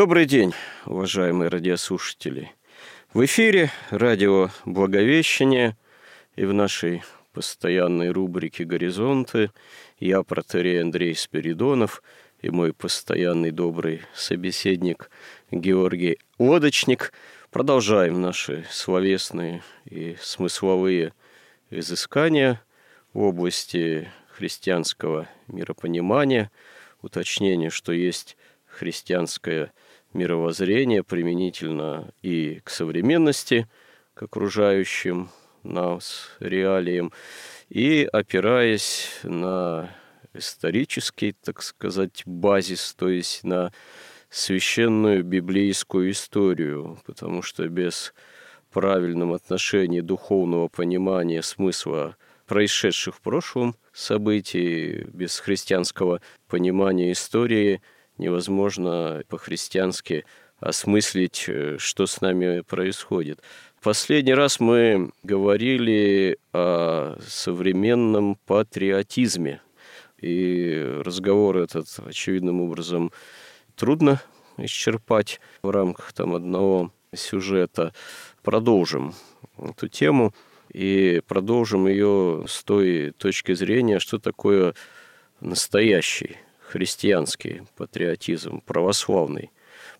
Добрый день, уважаемые радиослушатели. В эфире радио «Благовещение» и в нашей постоянной рубрике «Горизонты» я, протерей Андрей Спиридонов, и мой постоянный добрый собеседник Георгий Лодочник продолжаем наши словесные и смысловые изыскания в области христианского миропонимания, уточнение, что есть христианское мировоззрение применительно и к современности, к окружающим нас реалиям, и опираясь на исторический, так сказать, базис, то есть на священную библейскую историю, потому что без правильного отношения духовного понимания смысла происшедших в прошлом событий, без христианского понимания истории – невозможно по-христиански осмыслить, э, что с нами происходит. Последний раз мы говорили о современном патриотизме. И разговор этот очевидным образом трудно исчерпать в рамках там, одного сюжета. Продолжим эту тему и продолжим ее с той точки зрения, что такое настоящий христианский патриотизм, православный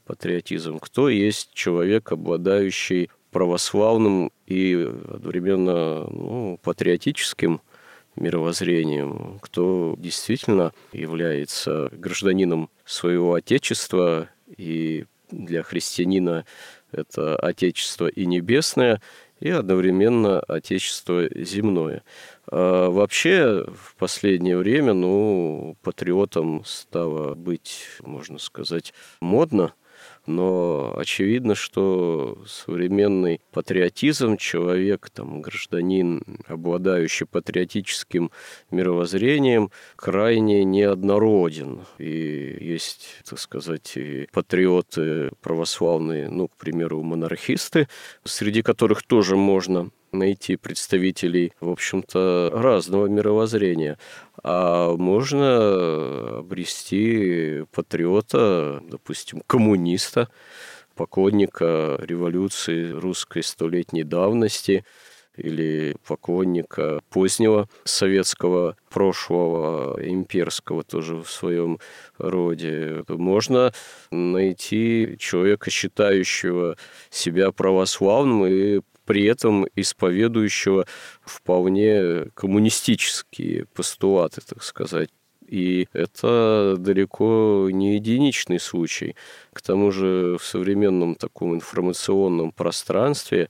патриотизм, кто есть человек, обладающий православным и одновременно ну, патриотическим мировоззрением, кто действительно является гражданином своего Отечества, и для христианина это Отечество и небесное, и одновременно Отечество земное. А вообще в последнее время, ну, патриотом стало быть, можно сказать, модно – но очевидно, что современный патриотизм, человек, там, гражданин, обладающий патриотическим мировоззрением, крайне неоднороден. И есть, так сказать, и патриоты православные, ну, к примеру, монархисты, среди которых тоже можно найти представителей, в общем-то, разного мировоззрения. А можно обрести патриота, допустим, коммуниста, поклонника революции русской столетней давности или поклонника позднего советского прошлого, имперского тоже в своем роде. Можно найти человека, считающего себя православным и при этом исповедующего вполне коммунистические постулаты, так сказать. И это далеко не единичный случай. К тому же в современном таком информационном пространстве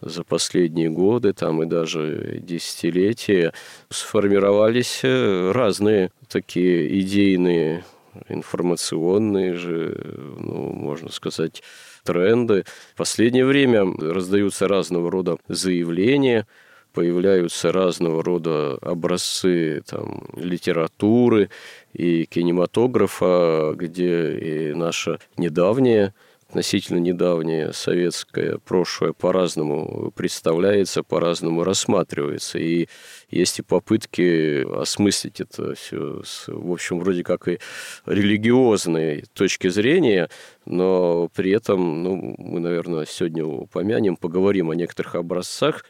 за последние годы, там и даже десятилетия, сформировались разные такие идейные, информационные же, ну, можно сказать, тренды. В последнее время раздаются разного рода заявления, появляются разного рода образцы там, литературы и кинематографа, где и наша недавняя относительно недавнее советское прошлое по-разному представляется, по-разному рассматривается. И есть и попытки осмыслить это все с, в общем, вроде как и религиозной точки зрения, но при этом, ну, мы, наверное, сегодня упомянем, поговорим о некоторых образцах.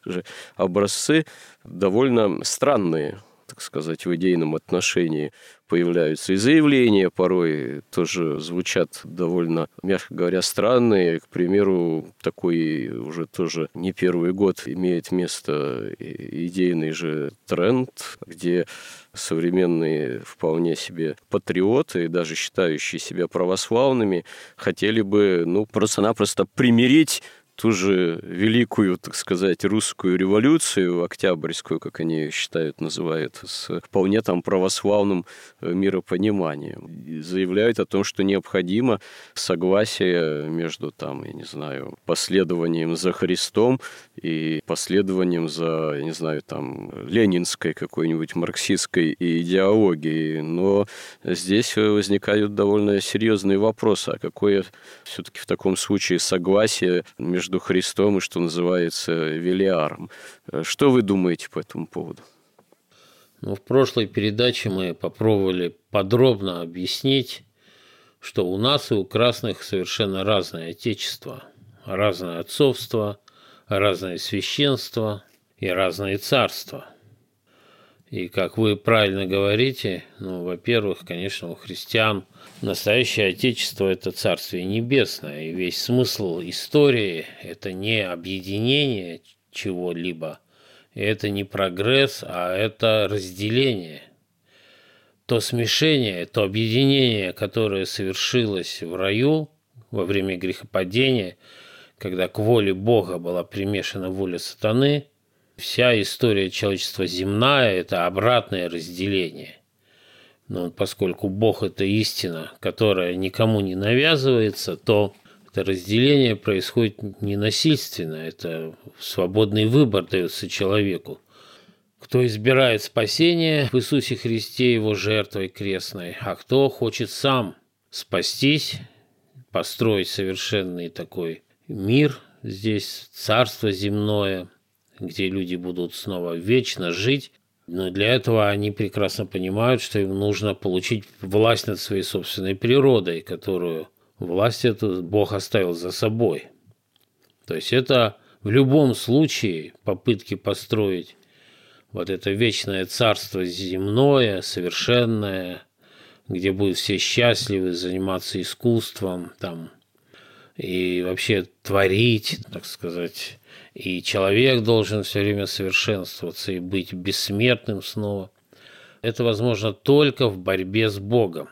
Образцы довольно странные, сказать, в идейном отношении появляются. И заявления порой тоже звучат довольно, мягко говоря, странные. К примеру, такой уже тоже не первый год имеет место идейный же тренд, где современные вполне себе патриоты, даже считающие себя православными, хотели бы ну, просто-напросто примирить ту же великую, так сказать, русскую революцию, октябрьскую, как они считают, называют, с вполне там православным э, миропониманием. Заявляют о том, что необходимо согласие между там, я не знаю, последованием за Христом и последованием за, я не знаю, там, ленинской какой-нибудь марксистской идеологией. Но здесь возникают довольно серьезные вопросы. А какое все-таки в таком случае согласие между Христом и, что называется, Велиаром? Что вы думаете по этому поводу? Ну, в прошлой передаче мы попробовали подробно объяснить, что у нас и у красных совершенно разное отечество, разное отцовство, разное священство и разные царства. И как вы правильно говорите, ну, во-первых, конечно, у христиан настоящее Отечество – это Царствие Небесное, и весь смысл истории – это не объединение чего-либо, это не прогресс, а это разделение. То смешение, то объединение, которое совершилось в раю во время грехопадения, когда к воле Бога была примешана воля сатаны – Вся история человечества земная – это обратное разделение. Но поскольку Бог – это истина, которая никому не навязывается, то это разделение происходит не насильственно, это свободный выбор дается человеку. Кто избирает спасение в Иисусе Христе его жертвой крестной, а кто хочет сам спастись, построить совершенный такой мир здесь, царство земное – где люди будут снова вечно жить. Но для этого они прекрасно понимают, что им нужно получить власть над своей собственной природой, которую власть эту Бог оставил за собой. То есть это в любом случае попытки построить вот это вечное царство земное, совершенное, где будут все счастливы, заниматься искусством, там, и вообще творить, так сказать, и человек должен все время совершенствоваться и быть бессмертным снова. Это возможно только в борьбе с Богом,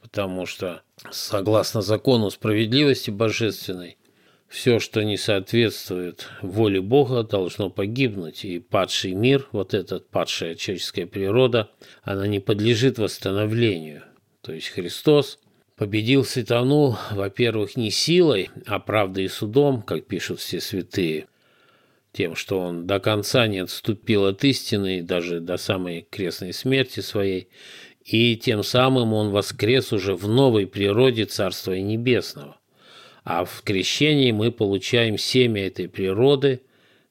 потому что согласно закону справедливости божественной, все, что не соответствует воле Бога, должно погибнуть. И падший мир, вот этот падшая человеческая природа, она не подлежит восстановлению. То есть Христос победил сатану, во-первых, не силой, а правдой и судом, как пишут все святые, тем, что он до конца не отступил от истины, даже до самой крестной смерти своей, и тем самым он воскрес уже в новой природе Царства Небесного. А в крещении мы получаем семя этой природы,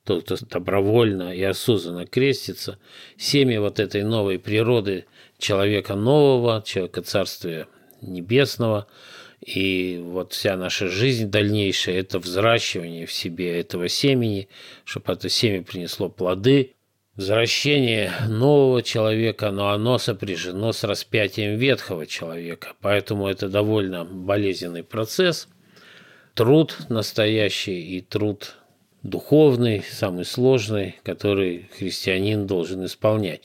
тот, кто добровольно и осознанно крестится, семя вот этой новой природы человека нового, человека Царствия Небесного – и вот вся наша жизнь дальнейшая – это взращивание в себе этого семени, чтобы это семя принесло плоды. Возвращение нового человека, но оно сопряжено с распятием ветхого человека. Поэтому это довольно болезненный процесс. Труд настоящий и труд духовный, самый сложный, который христианин должен исполнять.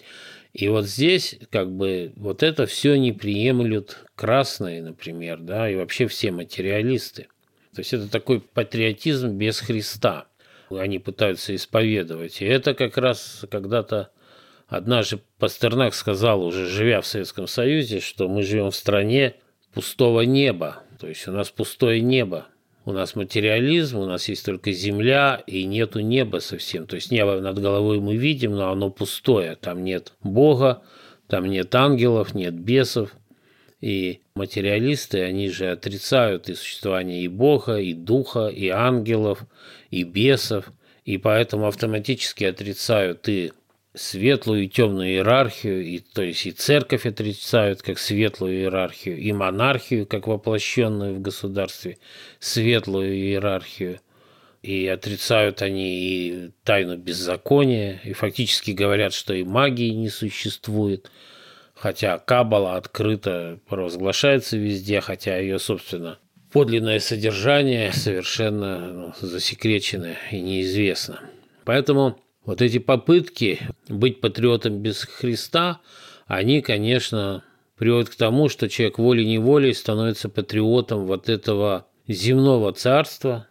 И вот здесь как бы вот это все не приемлют красные, например, да, и вообще все материалисты. То есть это такой патриотизм без Христа. Они пытаются исповедовать. И это как раз когда-то однажды Пастернак сказал, уже живя в Советском Союзе, что мы живем в стране пустого неба. То есть у нас пустое небо. У нас материализм, у нас есть только земля и нету неба совсем. То есть небо над головой мы видим, но оно пустое. Там нет Бога, там нет ангелов, нет бесов. И материалисты, они же отрицают и существование и Бога, и Духа, и ангелов, и бесов, и поэтому автоматически отрицают и светлую и темную иерархию, и, то есть и церковь отрицают как светлую иерархию, и монархию как воплощенную в государстве светлую иерархию, и отрицают они и тайну беззакония, и фактически говорят, что и магии не существует, хотя Кабала открыто провозглашается везде, хотя ее, собственно, подлинное содержание совершенно ну, засекречено и неизвестно. Поэтому вот эти попытки быть патриотом без Христа, они, конечно, приводят к тому, что человек волей-неволей становится патриотом вот этого земного царства,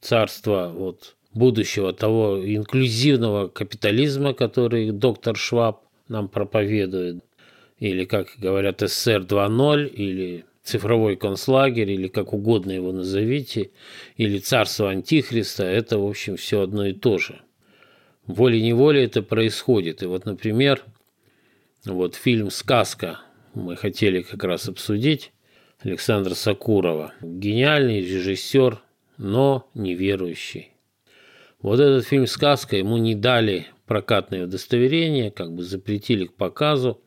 царство вот будущего того инклюзивного капитализма, который доктор Шваб нам проповедует, или, как говорят, СССР 2.0, или цифровой концлагерь, или как угодно его назовите, или царство Антихриста, это, в общем, все одно и то же. Волей-неволей это происходит. И вот, например, вот фильм «Сказка» мы хотели как раз обсудить Александра Сакурова. Гениальный режиссер, но неверующий. Вот этот фильм «Сказка» ему не дали прокатное удостоверение, как бы запретили к показу.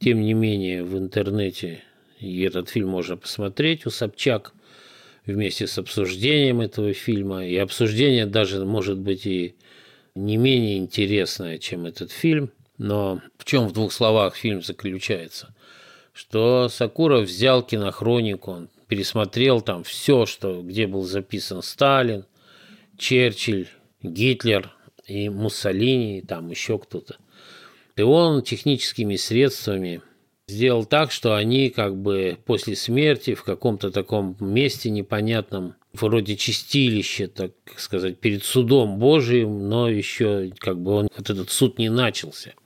Тем не менее, в интернете и этот фильм можно посмотреть у Собчак вместе с обсуждением этого фильма. И обсуждение даже может быть и не менее интересное, чем этот фильм. Но в чем в двух словах фильм заключается? Что Сакуров взял кинохронику, он пересмотрел там все, что, где был записан Сталин, Черчилль, Гитлер и Муссолини, и там еще кто-то. И он техническими средствами сделал так, что они как бы после смерти в каком-то таком месте непонятном, вроде чистилища, так сказать, перед судом Божиим, но еще как бы он, вот этот суд не начался –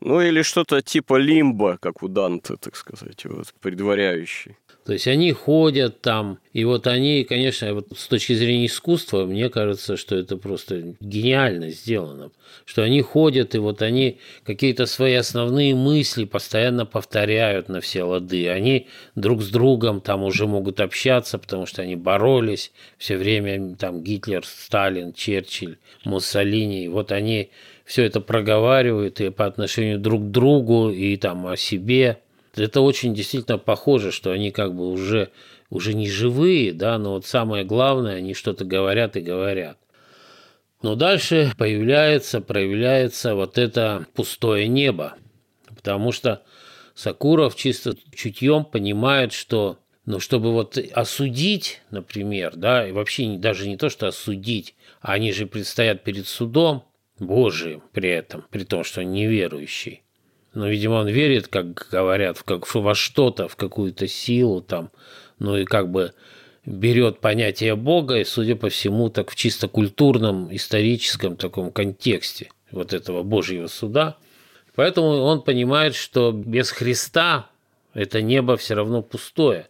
ну или что-то типа лимба, как у Данте, так сказать, вот, предваряющий. То есть они ходят там, и вот они, конечно, вот с точки зрения искусства, мне кажется, что это просто гениально сделано, что они ходят, и вот они какие-то свои основные мысли постоянно повторяют на все лады. Они друг с другом там уже могут общаться, потому что они боролись все время, там Гитлер, Сталин, Черчилль, Муссолини. Вот они все это проговаривают и по отношению друг к другу, и там о себе. Это очень действительно похоже, что они как бы уже, уже не живые, да, но вот самое главное, они что-то говорят и говорят. Но дальше появляется, проявляется вот это пустое небо, потому что Сакуров чисто чутьем понимает, что ну, чтобы вот осудить, например, да, и вообще даже не то, что осудить, а они же предстоят перед судом, Божиим при этом, при том, что он неверующий. Но, видимо, он верит, как говорят, в как, во что-то, в какую-то силу там, ну и как бы берет понятие Бога, и, судя по всему, так в чисто культурном, историческом таком контексте вот этого Божьего суда. Поэтому он понимает, что без Христа это небо все равно пустое.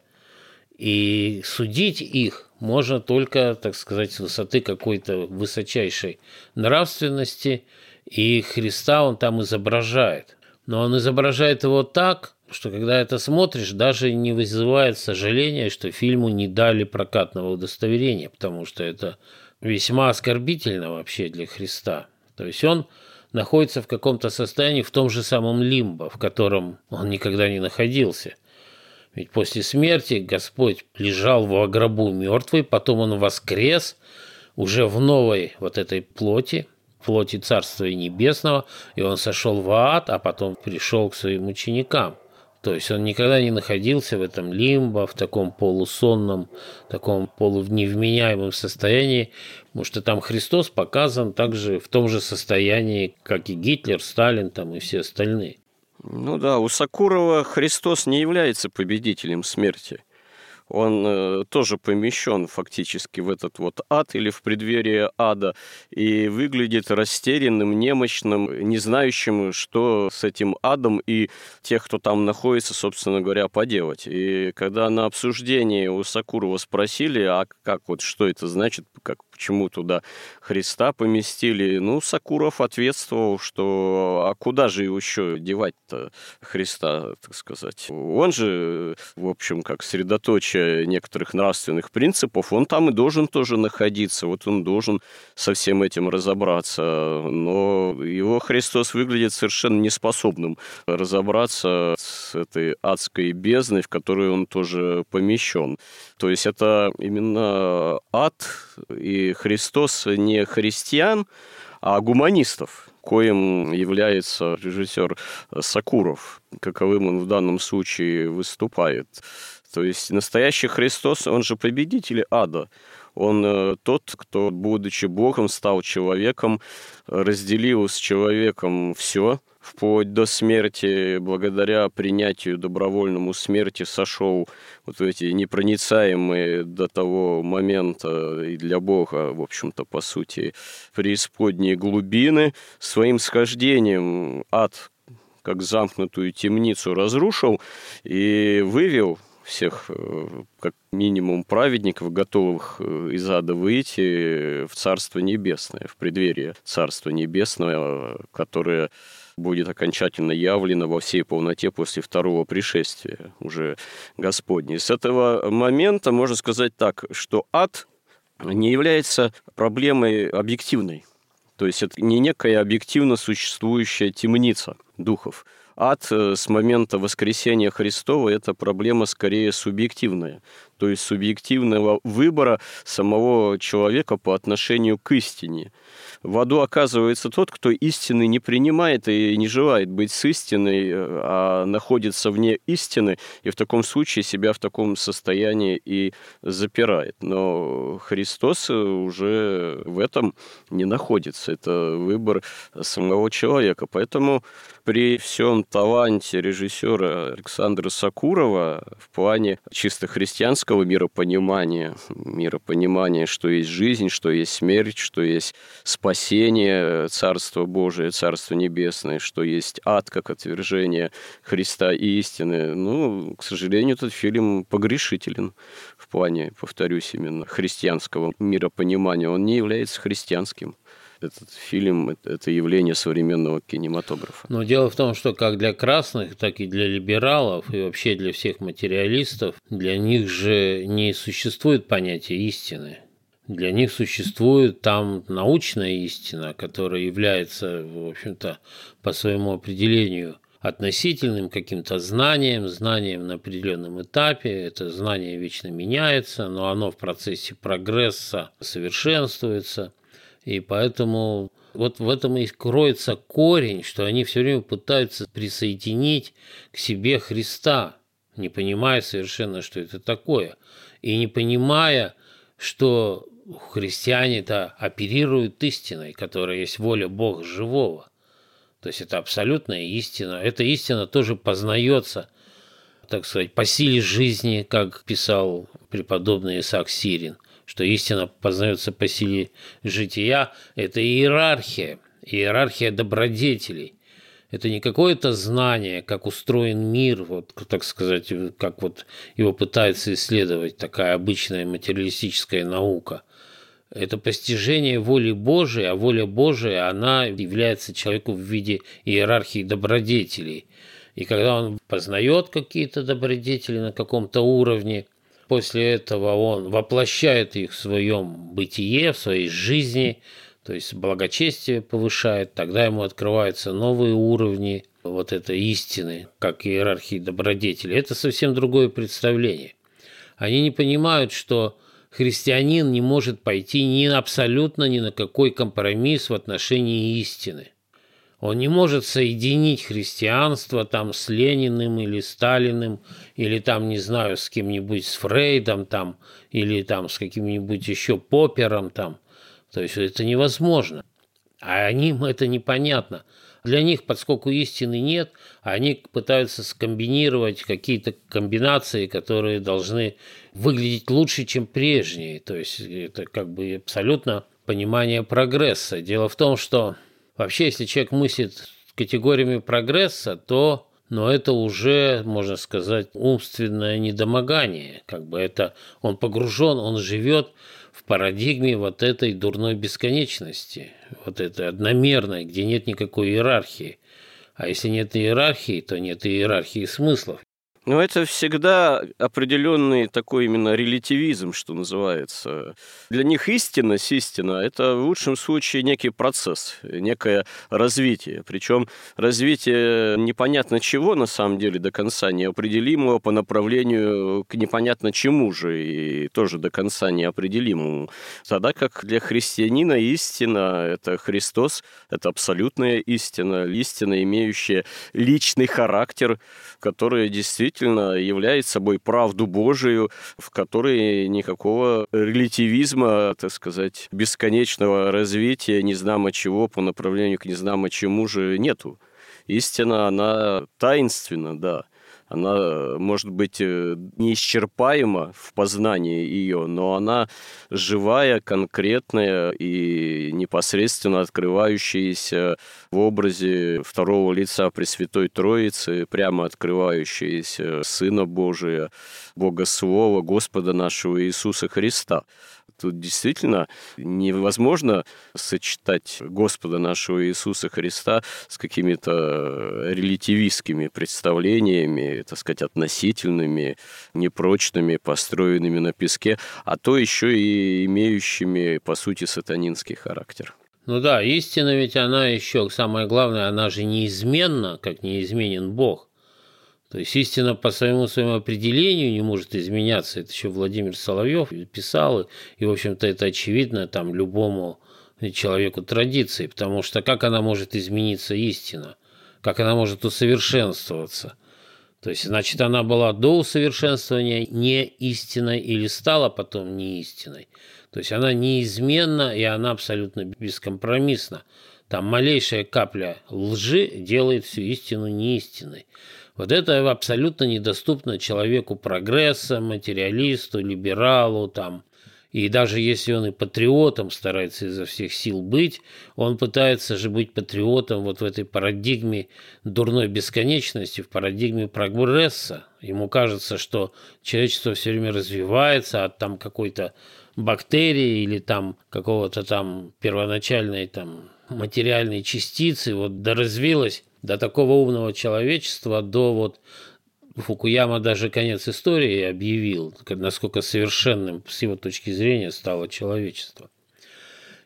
И судить их можно только, так сказать, с высоты какой-то высочайшей нравственности, и Христа он там изображает. Но он изображает его так, что когда это смотришь, даже не вызывает сожаления, что фильму не дали прокатного удостоверения, потому что это весьма оскорбительно вообще для Христа. То есть он находится в каком-то состоянии в том же самом лимбо, в котором он никогда не находился – ведь после смерти Господь лежал в гробу мертвый, потом он воскрес уже в новой вот этой плоти, плоти Царства Небесного, и он сошел в ад, а потом пришел к своим ученикам. То есть он никогда не находился в этом лимбо, в таком полусонном, таком полуневменяемом состоянии, потому что там Христос показан также в том же состоянии, как и Гитлер, Сталин там и все остальные. Ну да, у Сакурова Христос не является победителем смерти он э, тоже помещен фактически в этот вот ад или в преддверие ада и выглядит растерянным, немощным, не знающим, что с этим адом и тех, кто там находится, собственно говоря, поделать. И когда на обсуждении у Сакурова спросили, а как вот, что это значит, как, почему туда Христа поместили, ну, Сакуров ответствовал, что а куда же еще девать-то Христа, так сказать. Он же, в общем, как средоточие наличие некоторых нравственных принципов, он там и должен тоже находиться, вот он должен со всем этим разобраться. Но его Христос выглядит совершенно неспособным разобраться с этой адской бездной, в которую он тоже помещен. То есть это именно ад, и Христос не христиан, а гуманистов коим является режиссер Сакуров, каковым он в данном случае выступает. То есть настоящий Христос, он же победитель ада. Он э, тот, кто, будучи Богом, стал человеком, разделил с человеком все, вплоть до смерти, благодаря принятию добровольному смерти, сошел вот в эти непроницаемые до того момента и для Бога, в общем-то, по сути, преисподние глубины, своим схождением ад как замкнутую темницу разрушил и вывел всех, э, как минимум, праведников, готовых э, из ада выйти в Царство Небесное, в преддверие Царства Небесного, которое будет окончательно явлено во всей полноте после второго пришествия уже Господней. С этого момента можно сказать так, что ад не является проблемой объективной. То есть это не некая объективно существующая темница духов – ад э, с момента воскресения Христова – это проблема скорее субъективная, то есть субъективного выбора самого человека по отношению к истине. В аду оказывается тот, кто истины не принимает и не желает быть с истиной, э, а находится вне истины, и в таком случае себя в таком состоянии и запирает. Но Христос уже в этом не находится. Это выбор самого человека. Поэтому при всем таланте режиссера Александра Сакурова в плане чисто христианского миропонимания, миропонимания, что есть жизнь, что есть смерть, что есть спасение, Царство Божие, Царство Небесное, что есть ад как отвержение Христа и истины. Ну, к сожалению, этот фильм погрешителен в плане, повторюсь, именно христианского миропонимания. Он не является христианским этот фильм – это явление современного кинематографа. Но дело в том, что как для красных, так и для либералов, и вообще для всех материалистов, для них же не существует понятия истины. Для них существует там научная истина, которая является, в общем-то, по своему определению относительным каким-то знанием, знанием на определенном этапе. Это знание вечно меняется, но оно в процессе прогресса совершенствуется – и поэтому вот в этом и кроется корень, что они все время пытаются присоединить к себе Христа, не понимая совершенно, что это такое, и не понимая, что христиане-то оперируют истиной, которая есть воля Бога живого. То есть это абсолютная истина. Эта истина тоже познается, так сказать, по силе жизни, как писал преподобный Исаак Сирин что истина познается по силе жития, это иерархия, иерархия добродетелей. Это не какое-то знание, как устроен мир, вот, так сказать, как вот его пытается исследовать такая обычная материалистическая наука. Это постижение воли Божией, а воля Божия, она является человеку в виде иерархии добродетелей. И когда он познает какие-то добродетели на каком-то уровне, После этого он воплощает их в своем бытие, в своей жизни, то есть благочестие повышает, тогда ему открываются новые уровни вот этой истины, как иерархии добродетели. Это совсем другое представление. Они не понимают, что христианин не может пойти ни абсолютно ни на какой компромисс в отношении истины. Он не может соединить христианство там с Лениным или Сталиным, или там, не знаю, с кем-нибудь, с Фрейдом там, или там с каким-нибудь еще Попером там. То есть это невозможно. А им это непонятно. Для них, поскольку истины нет, они пытаются скомбинировать какие-то комбинации, которые должны выглядеть лучше, чем прежние. То есть это как бы абсолютно понимание прогресса. Дело в том, что Вообще, если человек мыслит категориями прогресса, то но это уже, можно сказать, умственное недомогание. Как бы это он погружен, он живет в парадигме вот этой дурной бесконечности, вот этой одномерной, где нет никакой иерархии. А если нет иерархии, то нет иерархии смыслов. Но это всегда определенный такой именно релятивизм, что называется. Для них истинность, истина – это в лучшем случае некий процесс, некое развитие. Причем развитие непонятно чего, на самом деле, до конца неопределимого по направлению к непонятно чему же, и тоже до конца неопределимому. Тогда как для христианина истина – это Христос, это абсолютная истина, истина, имеющая личный характер, которая действительно действительно является собой правду Божию, в которой никакого релятивизма, так сказать, бесконечного развития незнамо чего по направлению к незнамо чему же нету. Истина, она таинственна, да она может быть э, неисчерпаема в познании ее, но она живая, конкретная и непосредственно открывающаяся в образе второго лица Пресвятой Троицы, прямо открывающаяся Сына Божия, Бога Слова, Господа нашего Иисуса Христа. Тут действительно невозможно сочетать Господа нашего Иисуса Христа с какими-то релятивистскими представлениями, так сказать, относительными, непрочными, построенными на песке, а то еще и имеющими, по сути, сатанинский характер. Ну да, истина ведь она еще, самое главное, она же неизменна, как неизменен Бог. То есть истина по своему своему определению не может изменяться. Это еще Владимир Соловьев писал, и, в общем-то, это очевидно там любому человеку традиции, потому что как она может измениться истина? Как она может усовершенствоваться? То есть, значит, она была до усовершенствования не истиной или стала потом не истиной. То есть она неизменна и она абсолютно бескомпромиссна. Там малейшая капля лжи делает всю истину неистиной. Вот это абсолютно недоступно человеку прогресса, материалисту, либералу, там, и даже если он и патриотом старается изо всех сил быть, он пытается же быть патриотом вот в этой парадигме дурной бесконечности, в парадигме прогресса. Ему кажется, что человечество все время развивается от там какой-то бактерии или там какого-то там первоначальной там материальной частицы, вот доразвилось до такого умного человечества, до вот Фукуяма даже конец истории объявил, насколько совершенным с его точки зрения стало человечество.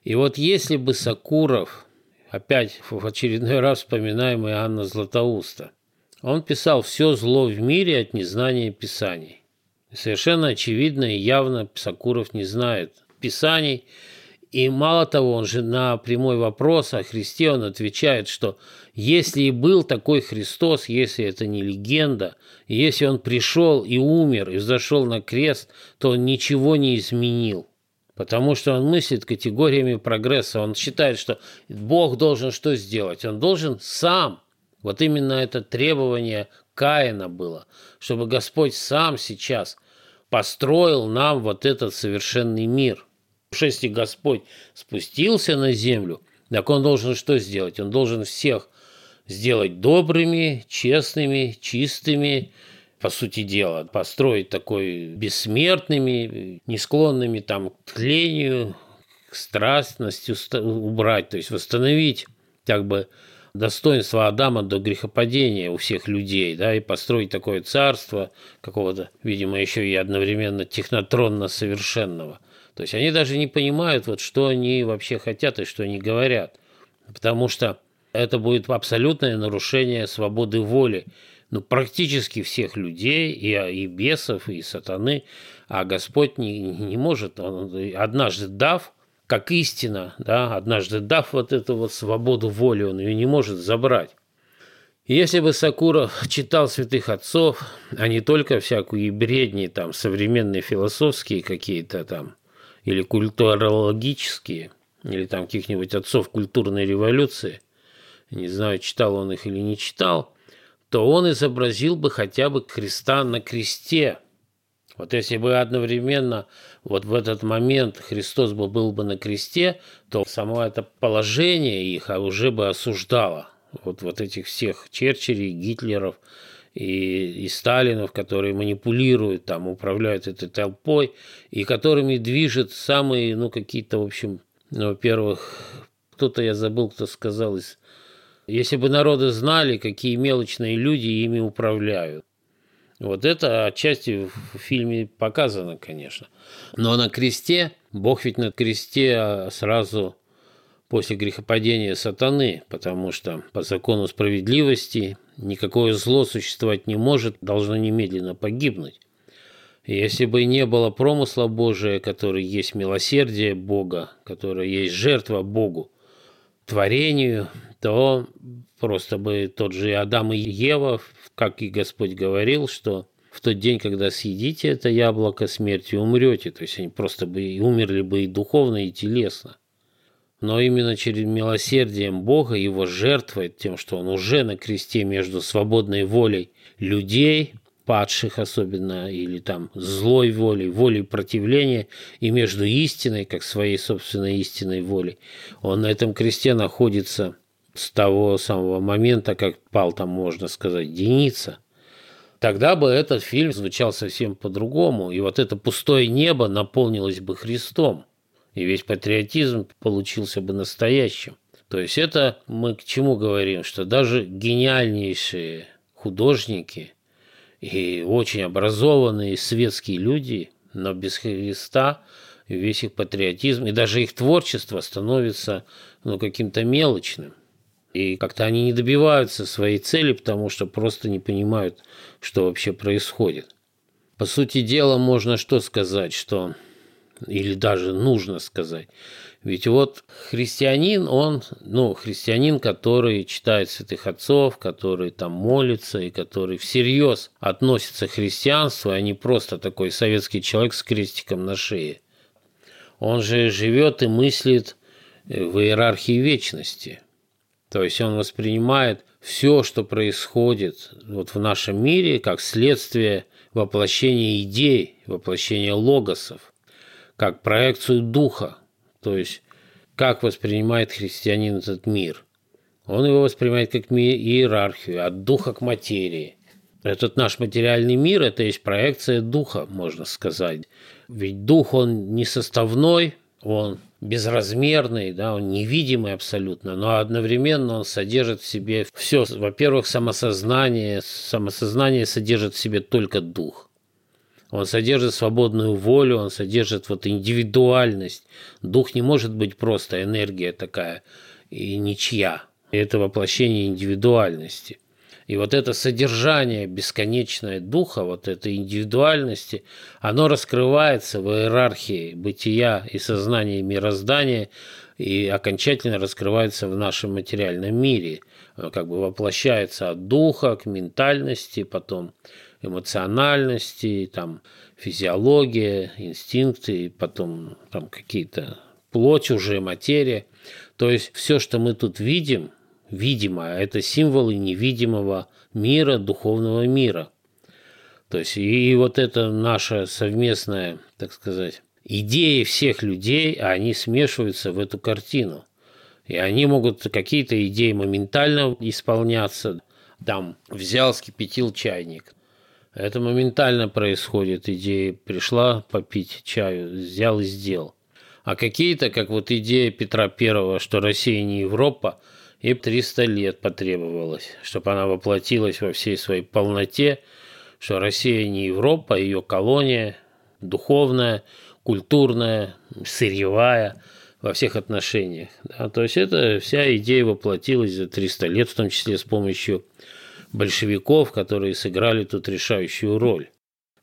И вот если бы Сакуров, опять в очередной раз вспоминаемый Анна Златоуста, он писал «все зло в мире от незнания Писаний». Совершенно очевидно и явно Сакуров не знает Писаний, и мало того, он же на прямой вопрос о Христе он отвечает, что если и был такой Христос, если это не легенда, если он пришел и умер, и зашел на крест, то он ничего не изменил. Потому что он мыслит категориями прогресса. Он считает, что Бог должен что сделать? Он должен сам. Вот именно это требование Каина было, чтобы Господь сам сейчас построил нам вот этот совершенный мир – если Господь спустился на землю, так он должен что сделать? Он должен всех сделать добрыми, честными, чистыми, по сути дела, построить такой бессмертными, не склонными там, к тлению, к страстности убрать, то есть восстановить как бы достоинство Адама до грехопадения у всех людей, да, и построить такое царство какого-то, видимо, еще и одновременно технотронно совершенного – то есть они даже не понимают, вот, что они вообще хотят и что они говорят. Потому что это будет абсолютное нарушение свободы воли ну, практически всех людей, и, и бесов, и сатаны. А Господь не, не может, он, однажды дав, как истина, да, однажды дав вот эту вот свободу воли, он ее не может забрать. Если бы Сакуров читал святых отцов, а не только всякую бредни, там, современные философские какие-то там или культурологические, или там каких-нибудь отцов культурной революции, не знаю, читал он их или не читал, то он изобразил бы хотя бы Христа на кресте. Вот если бы одновременно вот в этот момент Христос бы был бы на кресте, то само это положение их уже бы осуждало. Вот, вот этих всех Черчиллей, Гитлеров – и, и Сталинов, которые манипулируют, там, управляют этой толпой, и которыми движет самые, ну, какие-то, в общем, ну, во-первых, кто-то, я забыл, кто сказал, из... если бы народы знали, какие мелочные люди ими управляют. Вот это отчасти в фильме показано, конечно. Но на кресте, Бог ведь на кресте сразу после грехопадения сатаны, потому что по закону справедливости никакое зло существовать не может, должно немедленно погибнуть. И если бы не было промысла Божия, который есть милосердие Бога, которое есть жертва Богу, творению, то просто бы тот же Адам и Ева, как и Господь говорил, что в тот день, когда съедите это яблоко, смертью умрете. То есть они просто бы умерли бы и духовно, и телесно. Но именно через милосердием Бога, его жертвой, тем, что он уже на кресте между свободной волей людей, падших особенно, или там злой волей, волей противления, и между истиной, как своей собственной истинной волей, он на этом кресте находится с того самого момента, как пал там, можно сказать, Деница – тогда бы этот фильм звучал совсем по-другому, и вот это пустое небо наполнилось бы Христом, и весь патриотизм получился бы настоящим. То есть это мы к чему говорим, что даже гениальнейшие художники и очень образованные светские люди, но без Христа весь их патриотизм и даже их творчество становится ну, каким-то мелочным. И как-то они не добиваются своей цели, потому что просто не понимают, что вообще происходит. По сути дела, можно что сказать, что или даже нужно сказать. Ведь вот христианин, он, ну, христианин, который читает святых отцов, который там молится и который всерьез относится к христианству, а не просто такой советский человек с крестиком на шее. Он же живет и мыслит в иерархии вечности – то есть он воспринимает все, что происходит вот в нашем мире, как следствие воплощения идей, воплощения логосов, как проекцию духа. То есть как воспринимает христианин этот мир. Он его воспринимает как иерархию, от духа к материи. Этот наш материальный мир – это есть проекция духа, можно сказать. Ведь дух, он не составной, он безразмерный, да, он невидимый абсолютно, но одновременно он содержит в себе все. Во-первых, самосознание. Самосознание содержит в себе только дух. Он содержит свободную волю, он содержит вот индивидуальность. Дух не может быть просто энергия такая и ничья. Это воплощение индивидуальности – и вот это содержание бесконечное духа, вот этой индивидуальности, оно раскрывается в иерархии бытия и сознания мироздания и окончательно раскрывается в нашем материальном мире. Оно как бы воплощается от духа к ментальности, потом эмоциональности, там физиология, инстинкты, потом там какие-то плоть уже, материя. То есть все, что мы тут видим – видимо, это символы невидимого мира, духовного мира. То есть и вот это наша совместная, так сказать, идеи всех людей, они смешиваются в эту картину. И они могут какие-то идеи моментально исполняться. Там взял, скипятил чайник. Это моментально происходит. Идея пришла попить чаю, взял и сделал. А какие-то, как вот идея Петра Первого, что Россия не Европа, и 300 лет потребовалось, чтобы она воплотилась во всей своей полноте, что Россия не Европа, ее колония, духовная, культурная, сырьевая, во всех отношениях. Да? То есть это вся идея воплотилась за 300 лет, в том числе с помощью большевиков, которые сыграли тут решающую роль.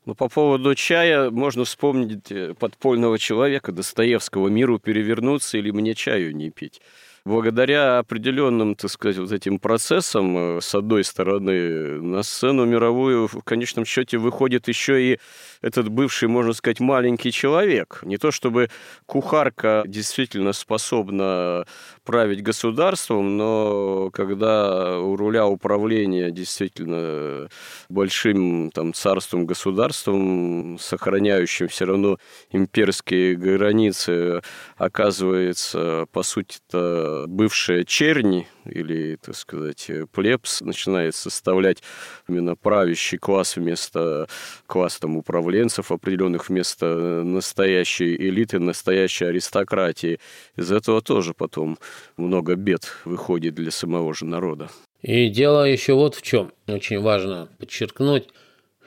Ну, по поводу чая можно вспомнить э, подпольного человека Достоевского «Миру перевернуться или мне чаю не пить» благодаря определенным, так сказать, вот этим процессам, э, с одной стороны, на сцену мировую в конечном счете выходит еще и этот бывший, можно сказать, маленький человек. Не то чтобы кухарка действительно способна править государством, но когда у руля управления действительно большим там, царством, государством, сохраняющим все равно имперские границы, оказывается, по сути-то, бывшая черни, или, так сказать, плебс начинает составлять именно правящий класс вместо класса там, управленцев определенных, вместо настоящей элиты, настоящей аристократии. Из этого тоже потом много бед выходит для самого же народа. И дело еще вот в чем. Очень важно подчеркнуть,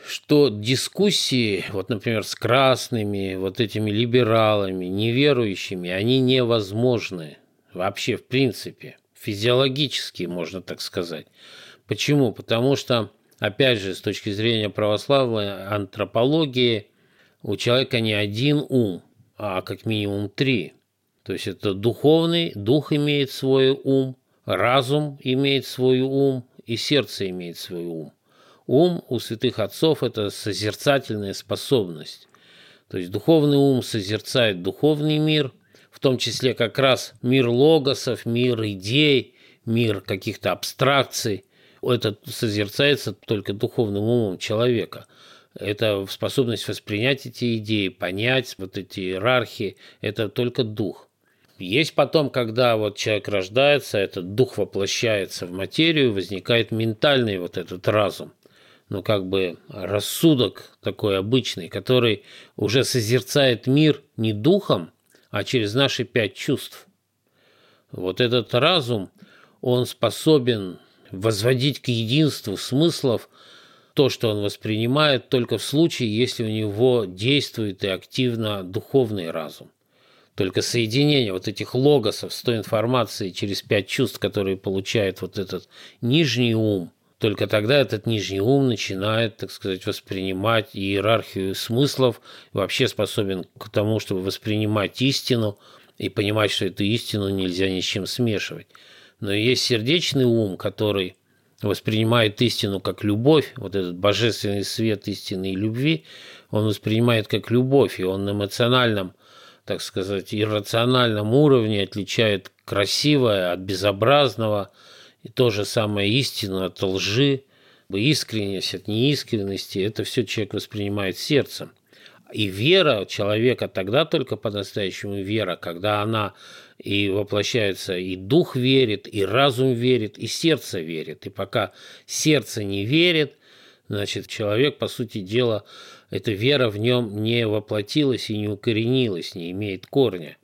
что дискуссии, вот, например, с красными, вот этими либералами, неверующими, они невозможны вообще в принципе физиологически, можно так сказать. Почему? Потому что, опять же, с точки зрения православной антропологии, у человека не один ум, а как минимум три. То есть это духовный, дух имеет свой ум, разум имеет свой ум и сердце имеет свой ум. Ум у святых отцов – это созерцательная способность. То есть духовный ум созерцает духовный мир – в том числе как раз мир логосов, мир идей, мир каких-то абстракций. Это созерцается только духовным умом человека. Это способность воспринять эти идеи, понять вот эти иерархии. Это только дух. Есть потом, когда вот человек рождается, этот дух воплощается в материю, возникает ментальный вот этот разум. Ну, как бы рассудок такой обычный, который уже созерцает мир не духом, а через наши пять чувств. Вот этот разум, он способен возводить к единству смыслов то, что он воспринимает, только в случае, если у него действует и активно духовный разум. Только соединение вот этих логосов с той информацией через пять чувств, которые получает вот этот нижний ум, только тогда этот нижний ум начинает, так сказать, воспринимать иерархию смыслов, вообще способен к тому, чтобы воспринимать истину и понимать, что эту истину нельзя ни с чем смешивать. Но есть сердечный ум, который воспринимает истину как любовь, вот этот божественный свет истины и любви, он воспринимает как любовь, и он на эмоциональном так сказать, иррациональном уровне отличает красивое от безобразного, и то же самое истину от лжи, искренность от неискренности. Это все человек воспринимает сердцем. И вера человека тогда только по-настоящему вера, когда она и воплощается, и дух верит, и разум верит, и сердце верит. И пока сердце не верит, значит, человек, по сути дела, эта вера в нем не воплотилась и не укоренилась, не имеет корня.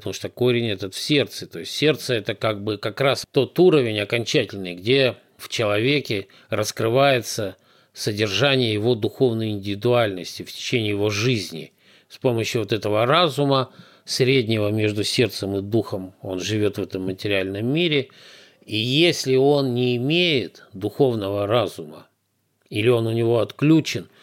Потому что корень этот в сердце. То есть сердце это как бы как раз тот уровень окончательный, где в человеке раскрывается содержание его духовной индивидуальности в течение его жизни. С помощью вот этого разума, среднего между сердцем и духом, он живет в этом материальном мире. И если он не имеет духовного разума, или он у него отключен –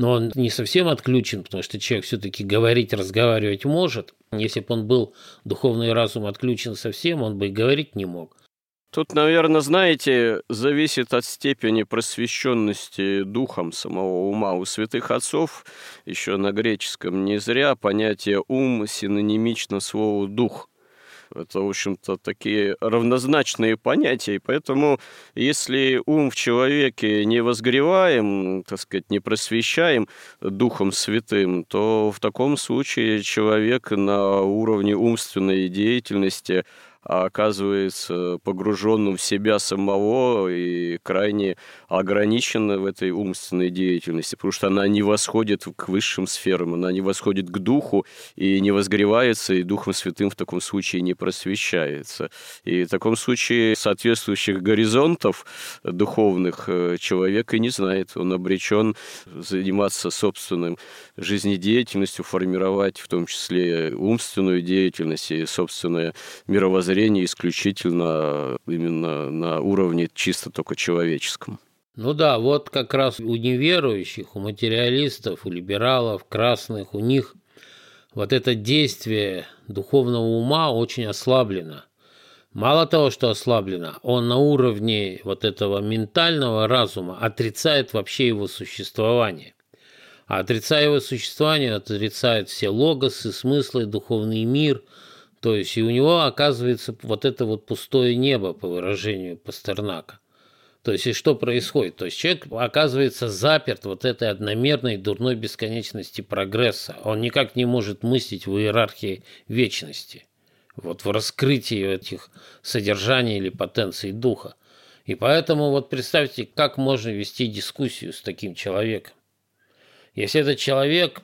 но он не совсем отключен, потому что человек все-таки говорить, разговаривать может. Если бы он был духовный разум отключен совсем, он бы и говорить не мог. Тут, наверное, знаете, зависит от степени просвещенности духом самого ума. У святых отцов еще на греческом не зря понятие ум синонимично слову дух. Это, в общем-то, такие равнозначные понятия, и поэтому, если ум в человеке не возгреваем, так сказать, не просвещаем Духом Святым, то в таком случае человек на уровне умственной деятельности а оказывается погруженным в себя самого и крайне ограничена в этой умственной деятельности, потому что она не восходит к высшим сферам, она не восходит к духу и не возгревается, и Духом Святым в таком случае не просвещается. И в таком случае соответствующих горизонтов духовных э, человек и не знает. Он обречен заниматься собственным жизнедеятельностью, формировать в том числе умственную деятельность и собственное мировоззрение зрение исключительно именно на уровне чисто только человеческом. Ну да, вот как раз у неверующих, у материалистов, у либералов, красных, у них вот это действие духовного ума очень ослаблено. Мало того, что ослаблено, он на уровне вот этого ментального разума отрицает вообще его существование. А отрицая его существование, отрицает все логосы, смыслы, духовный мир – то есть и у него оказывается вот это вот пустое небо, по выражению Пастернака. То есть и что происходит? То есть человек оказывается заперт вот этой одномерной дурной бесконечности прогресса. Он никак не может мыслить в иерархии вечности, вот в раскрытии этих содержаний или потенций духа. И поэтому вот представьте, как можно вести дискуссию с таким человеком. Если этот человек,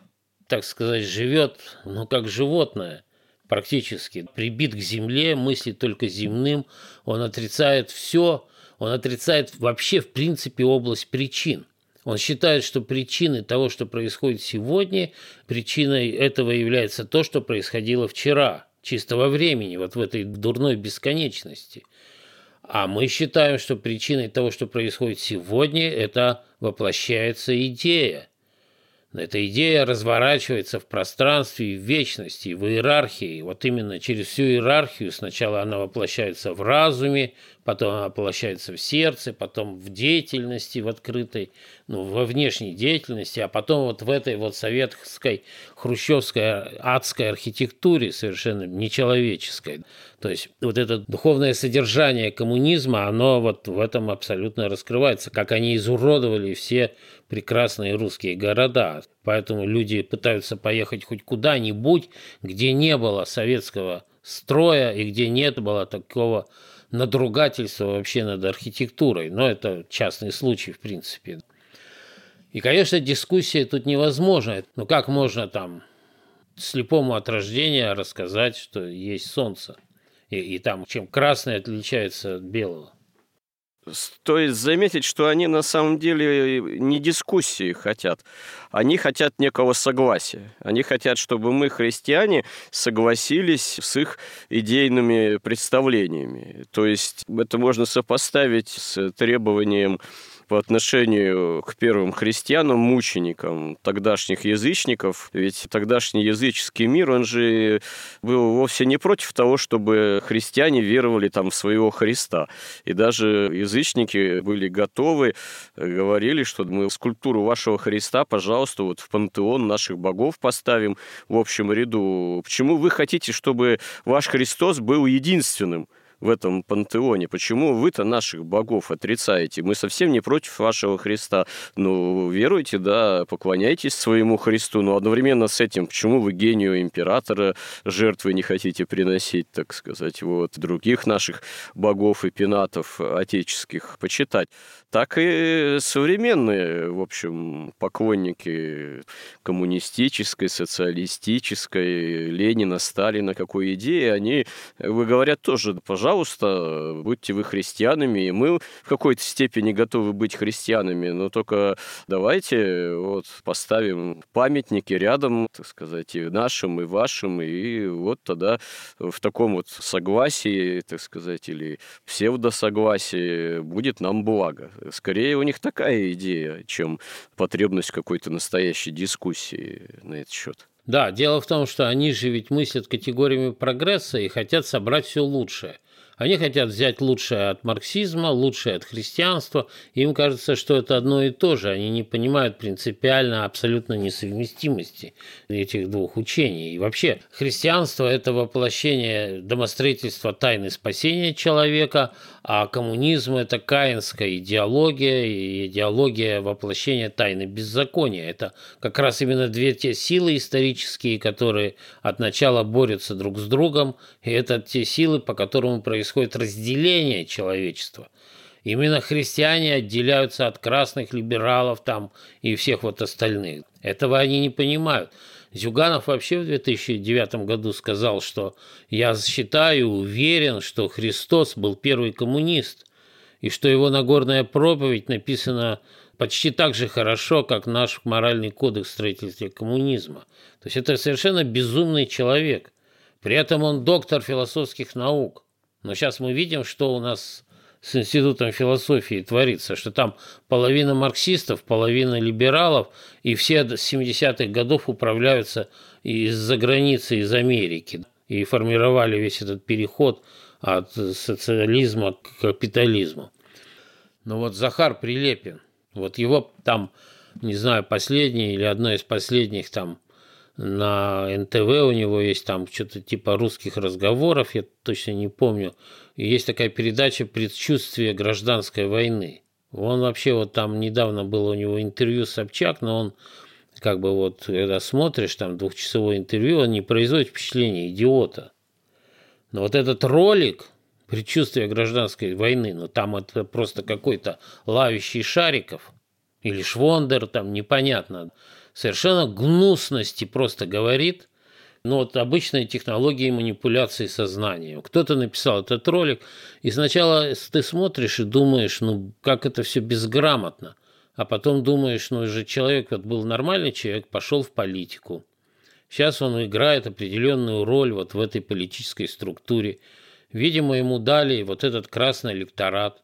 так сказать, живет, ну, как животное, практически прибит к земле, мыслит только земным, он отрицает все, он отрицает вообще в принципе область причин. Он считает, что причиной того, что происходит сегодня, причиной этого является то, что происходило вчера, чистого времени, вот в этой дурной бесконечности. А мы считаем, что причиной того, что происходит сегодня, это воплощается идея – Эта идея разворачивается в пространстве и в вечности, в иерархии. Вот именно через всю иерархию сначала она воплощается в разуме, потом она воплощается в сердце, потом в деятельности, в открытой, ну, во внешней деятельности, а потом вот в этой вот советской, хрущевской, адской архитектуре совершенно нечеловеческой. То есть вот это духовное содержание коммунизма, оно вот в этом абсолютно раскрывается, как они изуродовали все прекрасные русские города. Поэтому люди пытаются поехать хоть куда-нибудь, где не было советского строя и где нет было такого надругательство вообще над архитектурой. Но это частный случай, в принципе. И, конечно, дискуссия тут невозможна. Ну, как можно там слепому от рождения рассказать, что есть солнце? И, и там, чем красное отличается от белого? Стоит заметить, что они на самом деле не дискуссии хотят. Они хотят некого согласия. Они хотят, чтобы мы, христиане, согласились с их идейными представлениями. То есть это можно сопоставить с требованием по отношению к первым христианам, мученикам тогдашних язычников. Ведь тогдашний языческий мир, он же был вовсе не против того, чтобы христиане веровали там в своего Христа. И даже язычники были готовы, говорили, что мы скульптуру вашего Христа, пожалуйста, вот в пантеон наших богов поставим в общем ряду. Почему вы хотите, чтобы ваш Христос был единственным? В этом пантеоне. Почему вы-то наших богов отрицаете? Мы совсем не против вашего Христа. Ну, веруйте, да, поклоняйтесь своему Христу, но одновременно с этим, почему вы гению императора жертвы не хотите приносить, так сказать, вот, других наших богов и пенатов отеческих почитать? Так и современные, в общем, поклонники коммунистической, социалистической, Ленина, Сталина, какой идеи, они, вы говорят, тоже, пожалуйста, пожалуйста, будьте вы христианами, и мы в какой-то степени готовы быть христианами, но только давайте вот поставим памятники рядом, так сказать, и нашим, и вашим, и вот тогда в таком вот согласии, так сказать, или псевдосогласии будет нам благо. Скорее у них такая идея, чем потребность какой-то настоящей дискуссии на этот счет. Да, дело в том, что они же ведь мыслят категориями прогресса и хотят собрать все лучшее. Они хотят взять лучшее от марксизма, лучшее от христианства. Им кажется, что это одно и то же. Они не понимают принципиально абсолютно несовместимости этих двух учений. И вообще, христианство – это воплощение домостроительства тайны спасения человека, а коммунизм – это каинская идеология, и идеология воплощения тайны беззакония. Это как раз именно две те силы исторические, которые от начала борются друг с другом, и это те силы, по которым происходит разделение человечества. Именно христиане отделяются от красных либералов там и всех вот остальных. Этого они не понимают. Зюганов вообще в 2009 году сказал, что «я считаю, уверен, что Христос был первый коммунист, и что его Нагорная проповедь написана почти так же хорошо, как наш моральный кодекс строительства коммунизма». То есть это совершенно безумный человек. При этом он доктор философских наук. Но сейчас мы видим, что у нас с Институтом философии творится, что там половина марксистов, половина либералов, и все с 70-х годов управляются из-за границы, из Америки, и формировали весь этот переход от социализма к капитализму. Но вот Захар Прилепин, вот его там, не знаю, последний или одно из последних там на НТВ у него есть там что-то типа русских разговоров, я точно не помню. И есть такая передача «Предчувствие гражданской войны». Он вообще вот там недавно было у него интервью с Собчак, но он как бы вот, когда смотришь там двухчасовое интервью, он не производит впечатление идиота. Но вот этот ролик «Предчувствие гражданской войны», ну там это просто какой-то лавящий шариков или швондер, там непонятно совершенно гнусности просто говорит, но вот обычные технологии манипуляции сознанием. Кто-то написал этот ролик, и сначала ты смотришь и думаешь, ну как это все безграмотно, а потом думаешь, ну же человек вот был нормальный человек, пошел в политику. Сейчас он играет определенную роль вот в этой политической структуре. Видимо, ему дали вот этот красный электорат.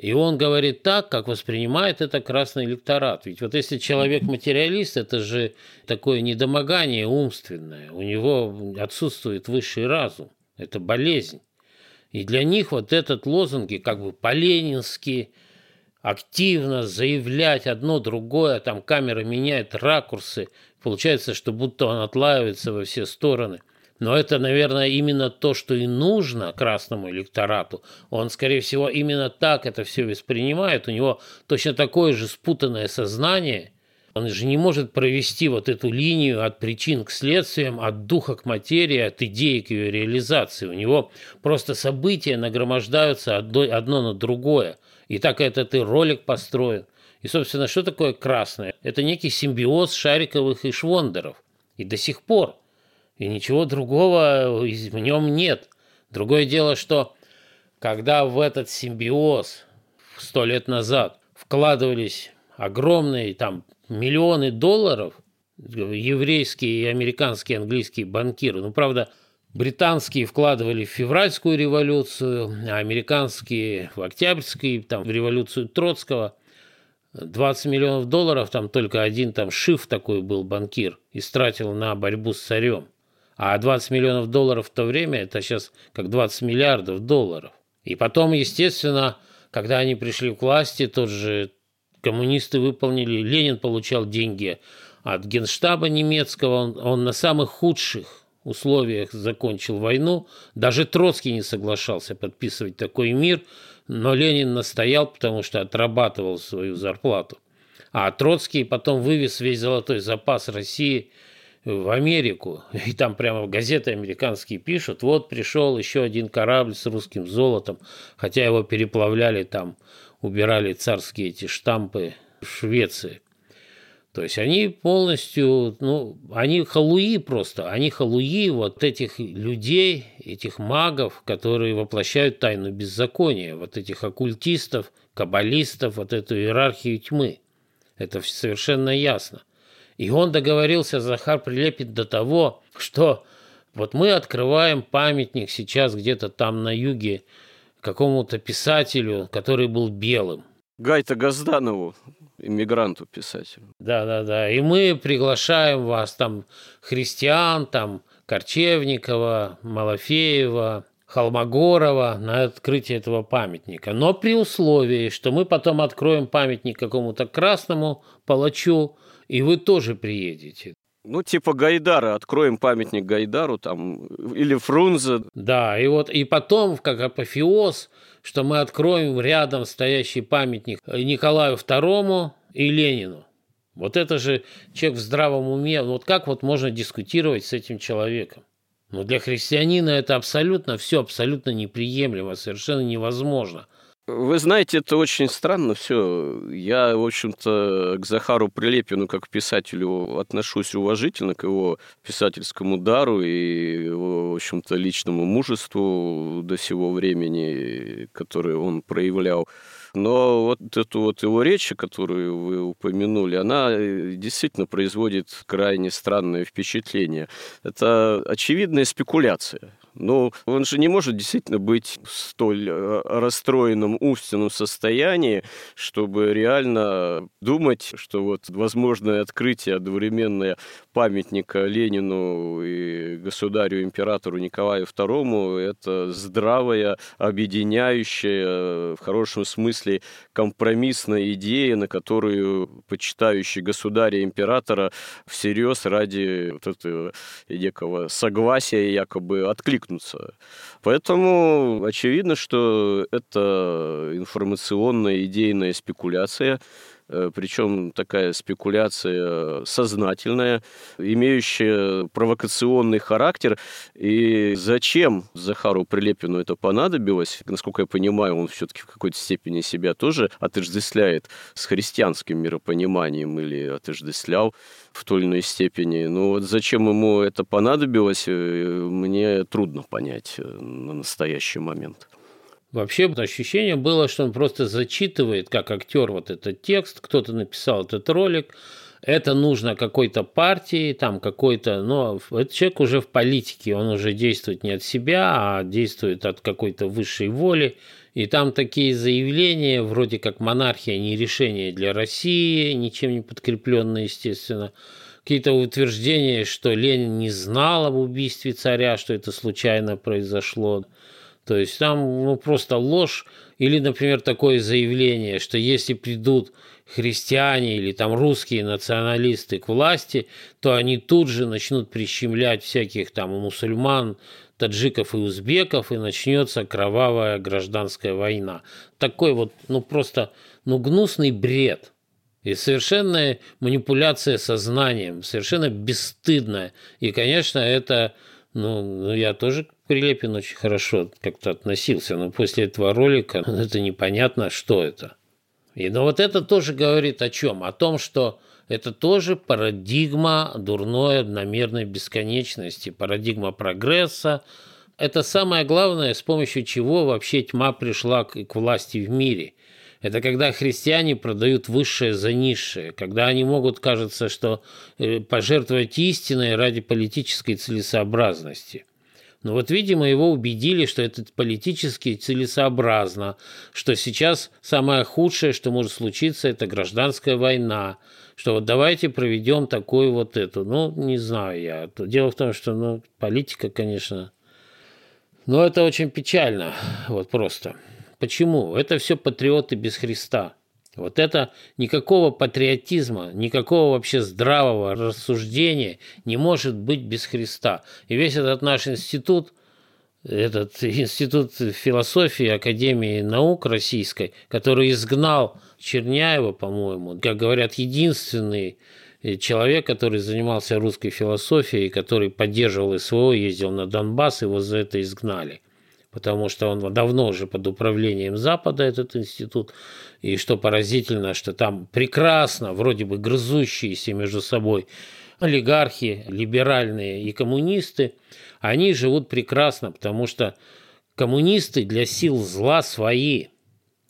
И он говорит так, как воспринимает это красный электорат. Ведь вот если человек материалист, это же такое недомогание умственное. У него отсутствует высший разум. Это болезнь. И для них вот этот лозунги как бы по-ленински, активно заявлять одно другое, там камера меняет ракурсы, получается, что будто он отлаивается во все стороны. Но это, наверное, именно то, что и нужно красному электорату. Он, скорее всего, именно так это все воспринимает. У него точно такое же спутанное сознание. Он же не может провести вот эту линию от причин к следствиям, от духа к материи, от идеи к ее реализации. У него просто события нагромождаются одно на другое. И так этот и ролик построен. И, собственно, что такое красное? Это некий симбиоз шариковых и швондеров. И до сих пор – и ничего другого в нем нет. Другое дело, что когда в этот симбиоз сто лет назад вкладывались огромные там миллионы долларов, еврейские и американские, английские банкиры, ну, правда, британские вкладывали в февральскую революцию, а американские в октябрьскую, там, в революцию Троцкого. 20 миллионов долларов, там только один там Шиф такой был банкир, истратил на борьбу с царем. А 20 миллионов долларов в то время – это сейчас как 20 миллиардов долларов. И потом, естественно, когда они пришли к власти, тот же коммунисты выполнили, Ленин получал деньги от генштаба немецкого, он, он на самых худших условиях закончил войну. Даже Троцкий не соглашался подписывать такой мир, но Ленин настоял, потому что отрабатывал свою зарплату. А Троцкий потом вывез весь золотой запас России – в Америку, и там прямо газеты американские пишут, вот пришел еще один корабль с русским золотом, хотя его переплавляли там, убирали царские эти штампы в Швеции. То есть они полностью, ну, они халуи просто, они халуи вот этих людей, этих магов, которые воплощают тайну беззакония, вот этих оккультистов, каббалистов, вот эту иерархию тьмы. Это совершенно ясно. И он договорился, Захар Прилепин, до того, что вот мы открываем памятник сейчас где-то там на юге какому-то писателю, который был белым. Гайта Газданову, иммигранту писателю. Да, да, да. И мы приглашаем вас, там, христиан, там, Корчевникова, Малафеева, Холмогорова на открытие этого памятника. Но при условии, что мы потом откроем памятник какому-то красному палачу, и вы тоже приедете. Ну, типа Гайдара, откроем памятник Гайдару там, или Фрунзе. Да, и вот и потом, как апофеоз, что мы откроем рядом стоящий памятник Николаю II и Ленину. Вот это же человек в здравом уме. Вот как вот можно дискутировать с этим человеком? Ну, для христианина это абсолютно все абсолютно неприемлемо, совершенно невозможно – вы знаете, это очень странно все. Я, в общем-то, к Захару Прилепину как писателю отношусь уважительно, к его писательскому дару и его, в общем-то, личному мужеству до сего времени, которое он проявлял. Но вот эту вот его речь, которую вы упомянули, она действительно производит крайне странное впечатление. Это очевидная спекуляция. Ну, он же не может действительно быть в столь э, расстроенном умственном состоянии, чтобы реально думать, что вот возможное открытие одновременное памятника Ленину и государю-императору Николаю II – это здравая, объединяющая, в хорошем смысле, компромиссная идея, на которую почитающий государя-императора всерьез ради вот этого некого согласия якобы откликнутся. Поэтому очевидно, что это информационная идейная спекуляция, причем такая спекуляция сознательная, имеющая провокационный характер. И зачем Захару Прилепину это понадобилось? Насколько я понимаю, он все-таки в какой-то степени себя тоже отождествляет с христианским миропониманием или отождествлял в той или иной степени. Но вот зачем ему это понадобилось, э, мне трудно понять э, на настоящий момент. Вообще ощущение было, что он просто зачитывает, как актер, вот этот текст, кто-то написал этот ролик, это нужно какой-то партии, там какой-то, но этот человек уже в политике, он уже действует не от себя, а действует от какой-то высшей воли. И там такие заявления, вроде как монархия не решение для России, ничем не подкрепленные, естественно. Какие-то утверждения, что Ленин не знал об убийстве царя, что это случайно произошло. То есть там ну, просто ложь. Или, например, такое заявление, что если придут христиане или там русские националисты к власти, то они тут же начнут прищемлять всяких там мусульман, таджиков и узбеков, и начнется кровавая гражданская война. Такой вот, ну просто, ну гнусный бред. И совершенная манипуляция сознанием, совершенно бесстыдная. И, конечно, это, ну, ну я тоже к Прилепину очень хорошо как-то относился, но после этого ролика ну, это непонятно, что это. И но ну, вот это тоже говорит о чем? О том, что это тоже парадигма дурной одномерной бесконечности, парадигма прогресса. Это самое главное, с помощью чего вообще тьма пришла к, к власти в мире. Это когда христиане продают высшее за низшее, когда они могут, кажется, что э, пожертвовать истиной ради политической целесообразности. Но вот, видимо, его убедили, что это политически целесообразно, что сейчас самое худшее, что может случиться, это гражданская война, что вот давайте проведем такую вот эту. Ну, не знаю я. Дело в том, что ну, политика, конечно, но это очень печально, вот просто. Почему? Это все патриоты без Христа. Вот это никакого патриотизма, никакого вообще здравого рассуждения не может быть без Христа. И весь этот наш институт, этот институт философии Академии наук российской, который изгнал Черняева, по-моему, как говорят, единственный человек, который занимался русской философией, который поддерживал СВО, ездил на Донбасс, его за это изгнали потому что он давно уже под управлением Запада, этот институт, и что поразительно, что там прекрасно, вроде бы грызущиеся между собой олигархи, либеральные и коммунисты, они живут прекрасно, потому что коммунисты для сил зла свои.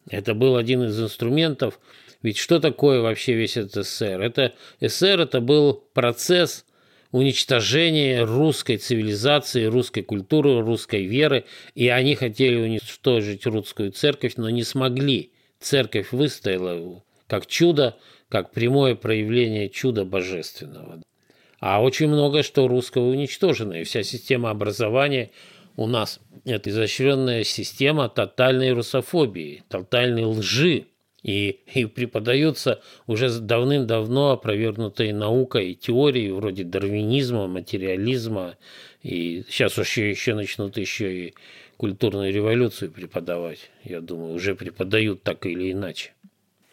Это был один из инструментов. Ведь что такое вообще весь этот СССР? Это СССР это был процесс уничтожение русской цивилизации, русской культуры, русской веры, и они хотели уничтожить русскую церковь, но не смогли. Церковь выстояла как чудо, как прямое проявление чуда божественного. А очень много что русского уничтожено, и вся система образования у нас – это изощренная система тотальной русофобии, тотальной лжи, и, и преподаются уже давным-давно опровергнутые наукой теории вроде дарвинизма, материализма, и сейчас еще, еще начнут еще и культурную революцию преподавать. Я думаю, уже преподают так или иначе.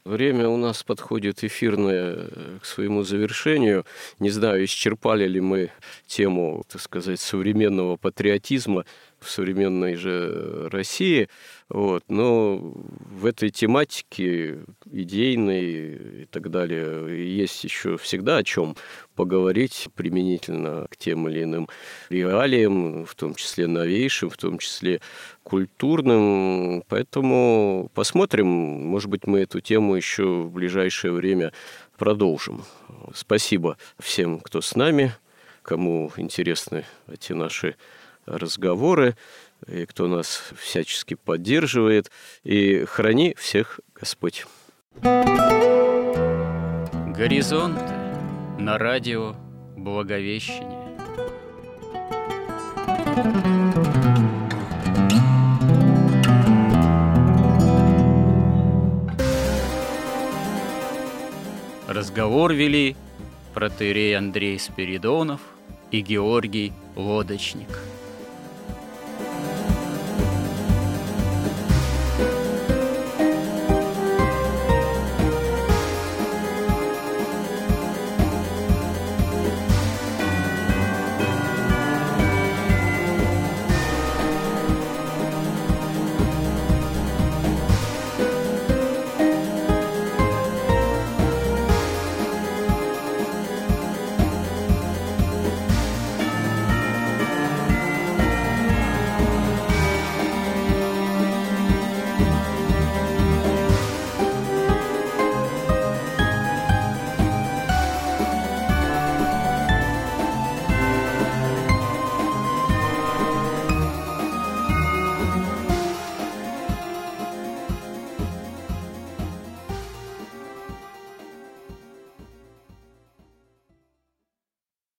Время у нас подходит эфирное к своему завершению. Не знаю, исчерпали ли мы тему, так сказать, современного патриотизма в современной же России. Вот. Но в этой тематике идейной и так далее есть еще всегда о чем поговорить применительно к тем или иным реалиям, в том числе новейшим, в том числе культурным. Поэтому посмотрим, может быть, мы эту тему еще в ближайшее время продолжим. Спасибо всем, кто с нами, кому интересны эти наши разговоры, и кто нас всячески поддерживает. И храни всех Господь. Горизонт на радио Благовещение. Разговор вели протерей Андрей Спиридонов и Георгий Лодочник –